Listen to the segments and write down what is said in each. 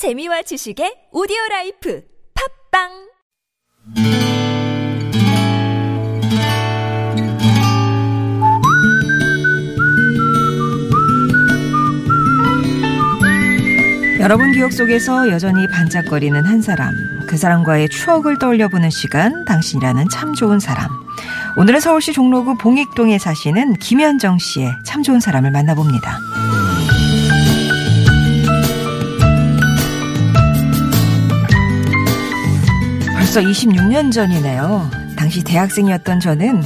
재미와 지식의 오디오 라이프 팟빵 여러분 기억 속에서 여전히 반짝거리는 한 사람, 그 사람과의 추억을 떠올려보는 시간, 당신이라는 참 좋은 사람. 오늘은 서울시 종로구 봉익동에 사시는 김현정 씨의 참 좋은 사람을 만나봅니다. 벌써 26년 전이네요. 당시 대학생이었던 저는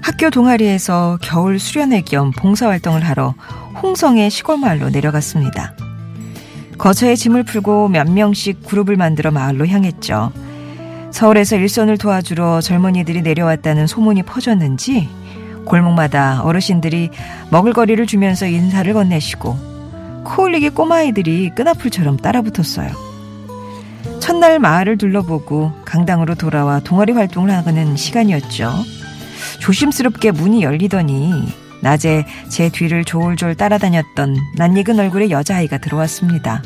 학교 동아리에서 겨울 수련회 겸 봉사활동을 하러 홍성의 시골 마을로 내려갔습니다. 거처에 짐을 풀고 몇 명씩 그룹을 만들어 마을로 향했죠. 서울에서 일선을 도와주러 젊은이들이 내려왔다는 소문이 퍼졌는지 골목마다 어르신들이 먹을거리를 주면서 인사를 건네시고 코 올리기 꼬마아이들이 끈아풀처럼 따라붙었어요. 첫날 마을을 둘러보고 강당으로 돌아와 동아리 활동을 하는 시간이었죠. 조심스럽게 문이 열리더니 낮에 제 뒤를 졸졸 따라다녔던 낯익은 얼굴의 여자아이가 들어왔습니다.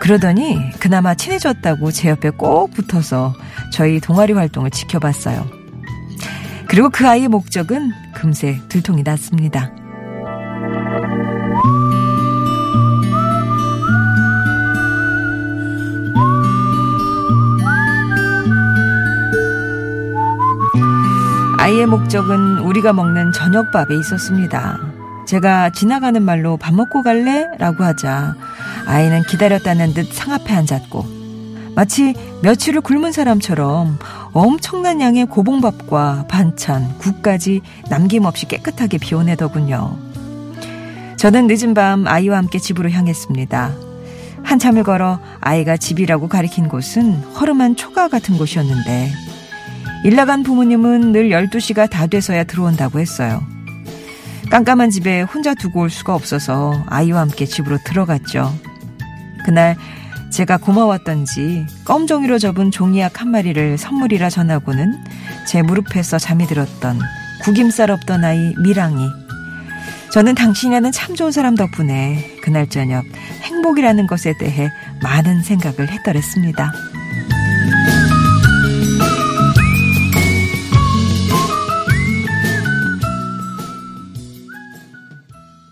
그러더니 그나마 친해졌다고 제 옆에 꼭 붙어서 저희 동아리 활동을 지켜봤어요. 그리고 그 아이의 목적은 금세 들통이 났습니다. 아이의 목적은 우리가 먹는 저녁밥에 있었습니다. 제가 지나가는 말로 밥 먹고 갈래? 라고 하자 아이는 기다렸다는 듯 상앞에 앉았고 마치 며칠을 굶은 사람처럼 엄청난 양의 고봉밥과 반찬, 국까지 남김없이 깨끗하게 비워내더군요. 저는 늦은 밤 아이와 함께 집으로 향했습니다. 한참을 걸어 아이가 집이라고 가리킨 곳은 허름한 초가 같은 곳이었는데 일 나간 부모님은 늘 12시가 다 돼서야 들어온다고 했어요. 깜깜한 집에 혼자 두고 올 수가 없어서 아이와 함께 집으로 들어갔죠. 그날 제가 고마웠던지 껌종이로 접은 종이약 한 마리를 선물이라 전하고는 제 무릎에서 잠이 들었던 구김살 없던 아이 미랑이. 저는 당신이라는 참 좋은 사람 덕분에 그날 저녁 행복이라는 것에 대해 많은 생각을 했더랬습니다.